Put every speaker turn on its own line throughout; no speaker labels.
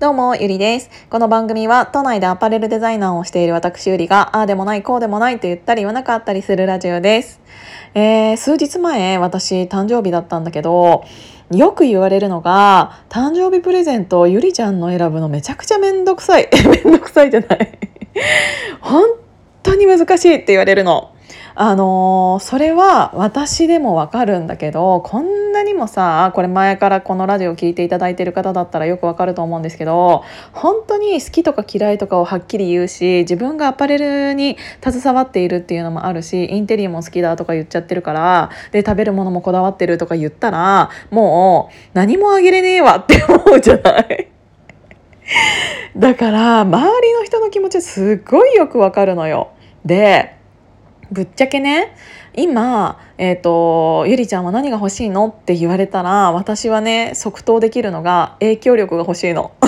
どうも、ゆりです。この番組は、都内でアパレルデザイナーをしている私ゆりが、ああでもない、こうでもないと言ったり言わなかったりするラジオです。えー、数日前、私、誕生日だったんだけど、よく言われるのが、誕生日プレゼント、ゆりちゃんの選ぶのめちゃくちゃめんどくさい。めんどくさいじゃない。本当に難しいって言われるの。あのー、それは私でもわかるんだけどこんなにもさこれ前からこのラジオを聴いていただいてる方だったらよくわかると思うんですけど本当に好きとか嫌いとかをはっきり言うし自分がアパレルに携わっているっていうのもあるしインテリアも好きだとか言っちゃってるからで食べるものもこだわってるとか言ったらもう何もあげれねえわって思うじゃないだから周りの人の気持ちすっごいよくわかるのよ。でぶっちゃけね今、えーと「ゆりちゃんは何が欲しいの?」って言われたら私はね即答できるのが影響力が欲しいの。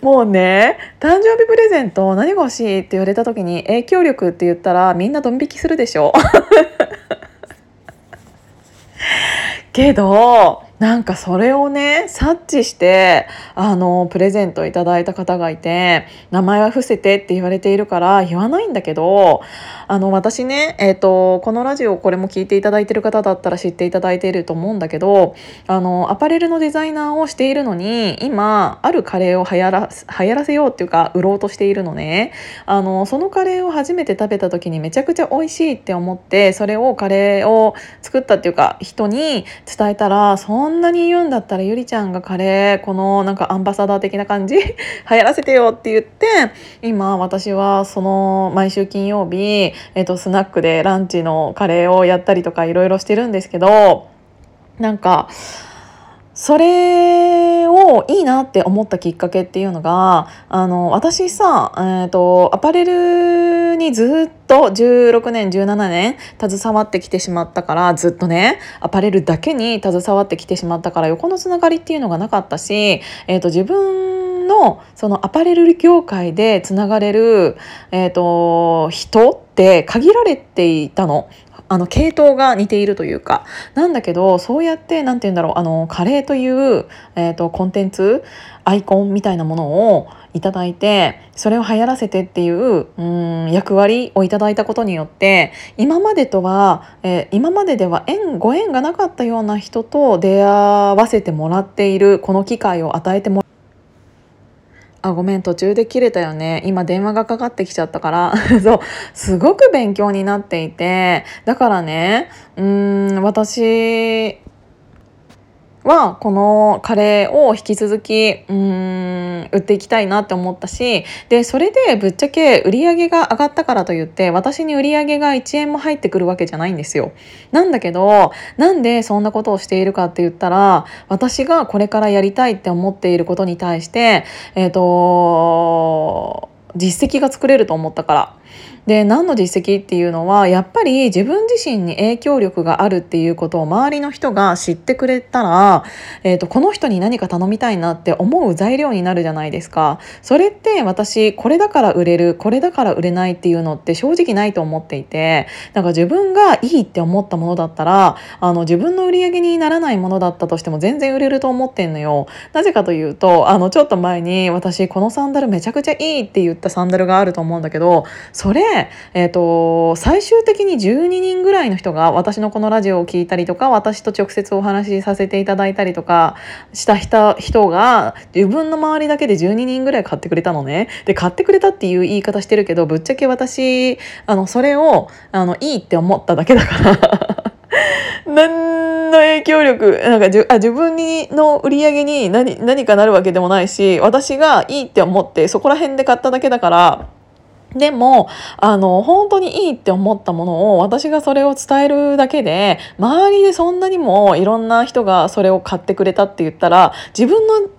もうね誕生日プレゼント何が欲しいって言われた時に影響力って言ったらみんなドン引きするでしょ けどなんかそれをね察知してあのプレゼントいただいた方がいて名前は伏せてって言われているから言わないんだけどあの私ね、えーと、このラジオこれも聞いていただいてる方だったら知っていただいていると思うんだけどあのアパレルのデザイナーをしているのに今あるカレーを流行ら流行らせようっていうか売ろうとしているのね。あのそのカレーを初めて食べた時にめちゃくちゃ美味しいって思ってそれをカレーを作ったっていうか人に伝えたらそんんなに言うんだったらゆりちゃんがカレーこのなんかアンバサダー的な感じ？流行らせてよって言って今私はその毎週金曜日、えっと、スナックでランチのカレーをやったりとかいろいろしてるんですけどなんかそれをいいなって思ったきっかけっていうのがあの私さ、えーと、アパレルにずっと16年17年携わってきてしまったからずっとねアパレルだけに携わってきてしまったから横のつながりっていうのがなかったし、えーと、自分のそのアパレル業界でつながれる、えーと人って限られていたの。あの系統が似ているというかなんだけどそうやって何て言うんだろうあのカレーという、えーと、コンテンツアイコンみたいなものをいただいてそれを流行らせてっていううん役割をいただいたことによって今までとは、えー、今まででは縁ご縁がなかったような人と出会わせてもらっているこの機会を与えてもらあ、ごめん、途中で切れたよね。今電話がかかってきちゃったから。そう、すごく勉強になっていて、だからね、うーん、私はこのカレーを引き続きうん売っていきたいなって思ったしでそれでぶっちゃけ売り上げが上がったからといって私に売り上げが1円も入ってくるわけじゃないんですよ。なんだけどなんでそんなことをしているかって言ったら私がこれからやりたいって思っていることに対してえっ、ー、と実績が作れると思ったから。で何の実績っていうのはやっぱり自分自身に影響力があるっていうことを周りの人が知ってくれたら、えーと、この人に何か頼みたいなって思う材料になるじゃないですか。それって私これだから売れるこれだから売れないっていうのって正直ないと思っていてなんか自分がいいって思ったものだったらあの自分の売り上げにならないものだったとしても全然売れると思ってんのよ。なぜかというとあのちょっと前に私このサンダルめちゃくちゃいいって言ったサンダルがあると思うんだけどそれえーと、最終的に12人ぐらいの人が私のこのラジオを聞いたりとか私と直接お話しさせていただいたりとかした人が自分の周りだけで12人ぐらい買ってくれたのね。で買ってくれたっていう言い方してるけどぶっちゃけ私あのそれをあのいいって思っただけだから の影響力なんかじゅあ自分にの売り上げに何何かなるわけでもないし私がいいって思ってそこら辺で買っただけだから。でもあの本当にいいって思ったものを私がそれを伝えるだけで周りでそんなにもいろんな人がそれを買ってくれたって言ったら自分の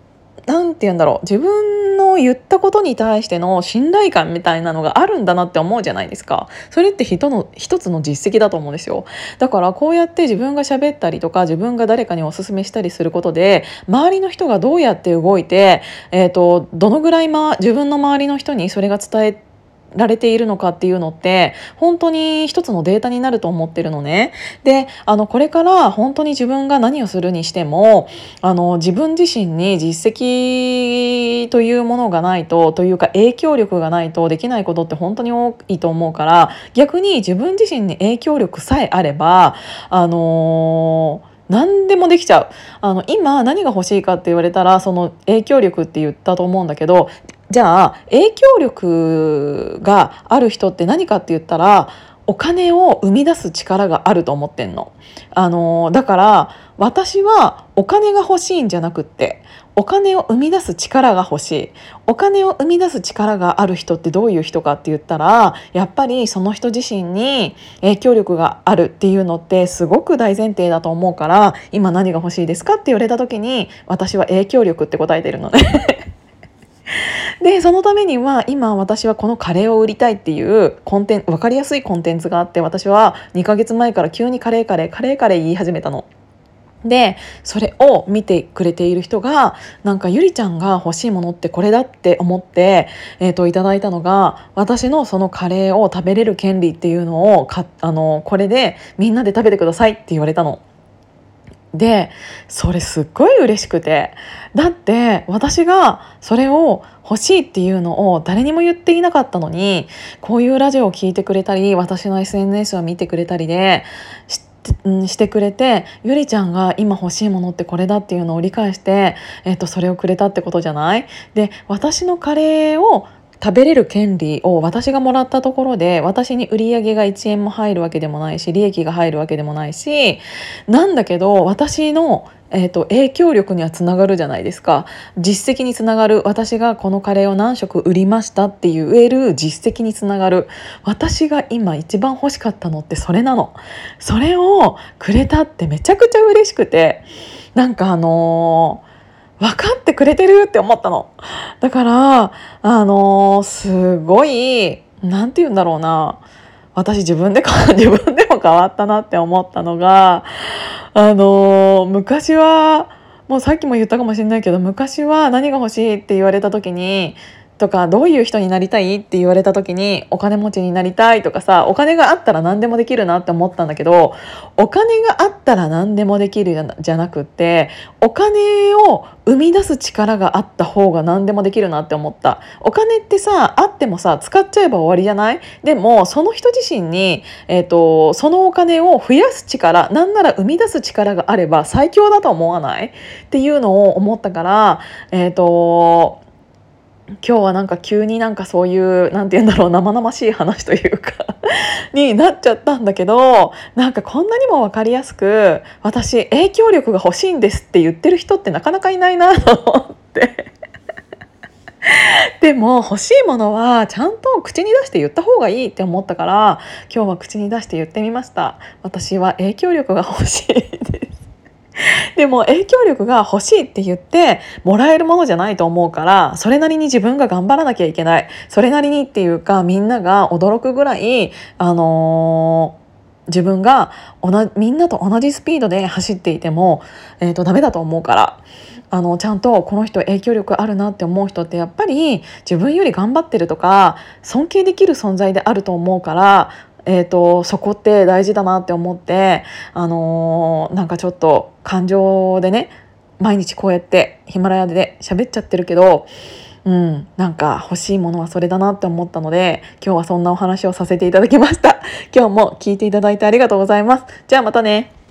何て言うんだろう。自分の言ったことに対しての信頼感みたいなのがあるんだなって思うじゃないですか。それって人の一つの実績だと思うんですよ。だからこうやって自分が喋ったりとか自分が誰かにおすすめしたりすることで周りの人がどうやって動いて、えーと、どのぐらい、ま、自分の周りの人にそれが伝えられているのかっていうのって本当に一つのデータになると思ってるのね。であのこれから本当に自分が何をするにしてもあの自分自身に実績というものがないとというか影響力がないとできないことって本当に多いと思うから逆に自分自身に影響力さえあればあのー何でもできちゃうあの今何が欲しいかって言われたらその影響力って言ったと思うんだけどじゃあ影響力がある人って何かって言ったらお金を生み出す力があると思ってんの。あのだから私はお金が欲しいんじゃなくってお金を生み出す力が欲しいお金を生み出す力がある人ってどういう人かって言ったらやっぱりその人自身に影響力があるっていうのってすごく大前提だと思うから今何が欲しいですかって言われた時に私は影響力って答えてるのねでそのためには今私はこのカレーを売りたいっていうコンテン分かりやすいコンテンツがあって私は2ヶ月前から急にカレーカレーカレーカレー言い始めたの。でそれを見てくれている人がなんかゆりちゃんが欲しいものってこれだって思って、えーと、いただいたのが私のそのカレーを食べれる権利っていうのをかあのこれでみんなで食べてくださいって言われたの。でそれすっごい嬉しくて。だって私がそれを欲しいっていうのを誰にも言っていなかったのにこういうラジオを聴いてくれたり私の SNS を見てくれたりでしてくれてゆりちゃんが今欲しいものってこれだっていうのを理解して、えっと、それをくれたってことじゃない？で私のカレーを食べれる権利を私がもらったところで私に売り上げが1円も入るわけでもないし利益が入るわけでもないしなんだけど私のえーと、影響力にはつながるじゃないですか。実績につながる。私がこのカレーを何食売りましたって言える。実績につながる。私が今一番欲しかったのってそれなの。それをくれたってめちゃくちゃ嬉しくて。なんかあのー分かってくれてるって思ったの。だから、あのー、すごい、何て言うんだろうな。私自分で、自分でも変わったなって思ったのが、あのー、昔は、もうさっきも言ったかもしれないけど、昔は何が欲しいって言われた時に、とかどういう人になりたいって言われた時にお金持ちになりたいとかさお金があったら何でもできるなって思ったんだけどお金があったら何でもできるじゃなくってお金を生み出す力があった方が何でもできるなって思った。お金ってさあってもさ使っちゃえば終わりじゃない？でもその人自身に、えーと、そのお金を増やす力なんなら生み出す力があれば最強だと思わない？っていうのを思ったからえっ、ー、と今日はなんか急になんかそういう何て言うんだろう生々しい話というか になっちゃったんだけどなんかこんなにも分かりやすく私影響力が欲しいんですって言ってる人ってなかなかいないなと思って。でも欲しいものはちゃんと口に出して言った方がいいって思ったから今日は口に出して言ってみました。私は影響力が欲しい。でも影響力が欲しいって言ってもらえるものじゃないと思うからそれなりに自分が頑張らなきゃいけない。それなりにっていうかみんなが驚くぐらいあのー自分がみんなと同じスピードで走っていても、えーと、ダメだと思うからあのちゃんとこの人影響力あるなって思う人ってやっぱり自分より頑張ってるとか尊敬できる存在であると思うからえーと、そこって大事だなって思って、あのー、なんかちょっと感情でね毎日こうやってヒマラヤで喋っちゃってるけど、うん、なんか欲しいものはそれだなって思ったので今日はそんなお話をさせていただきました。今日も聞いていただいてありがとうございます。じゃあまたね。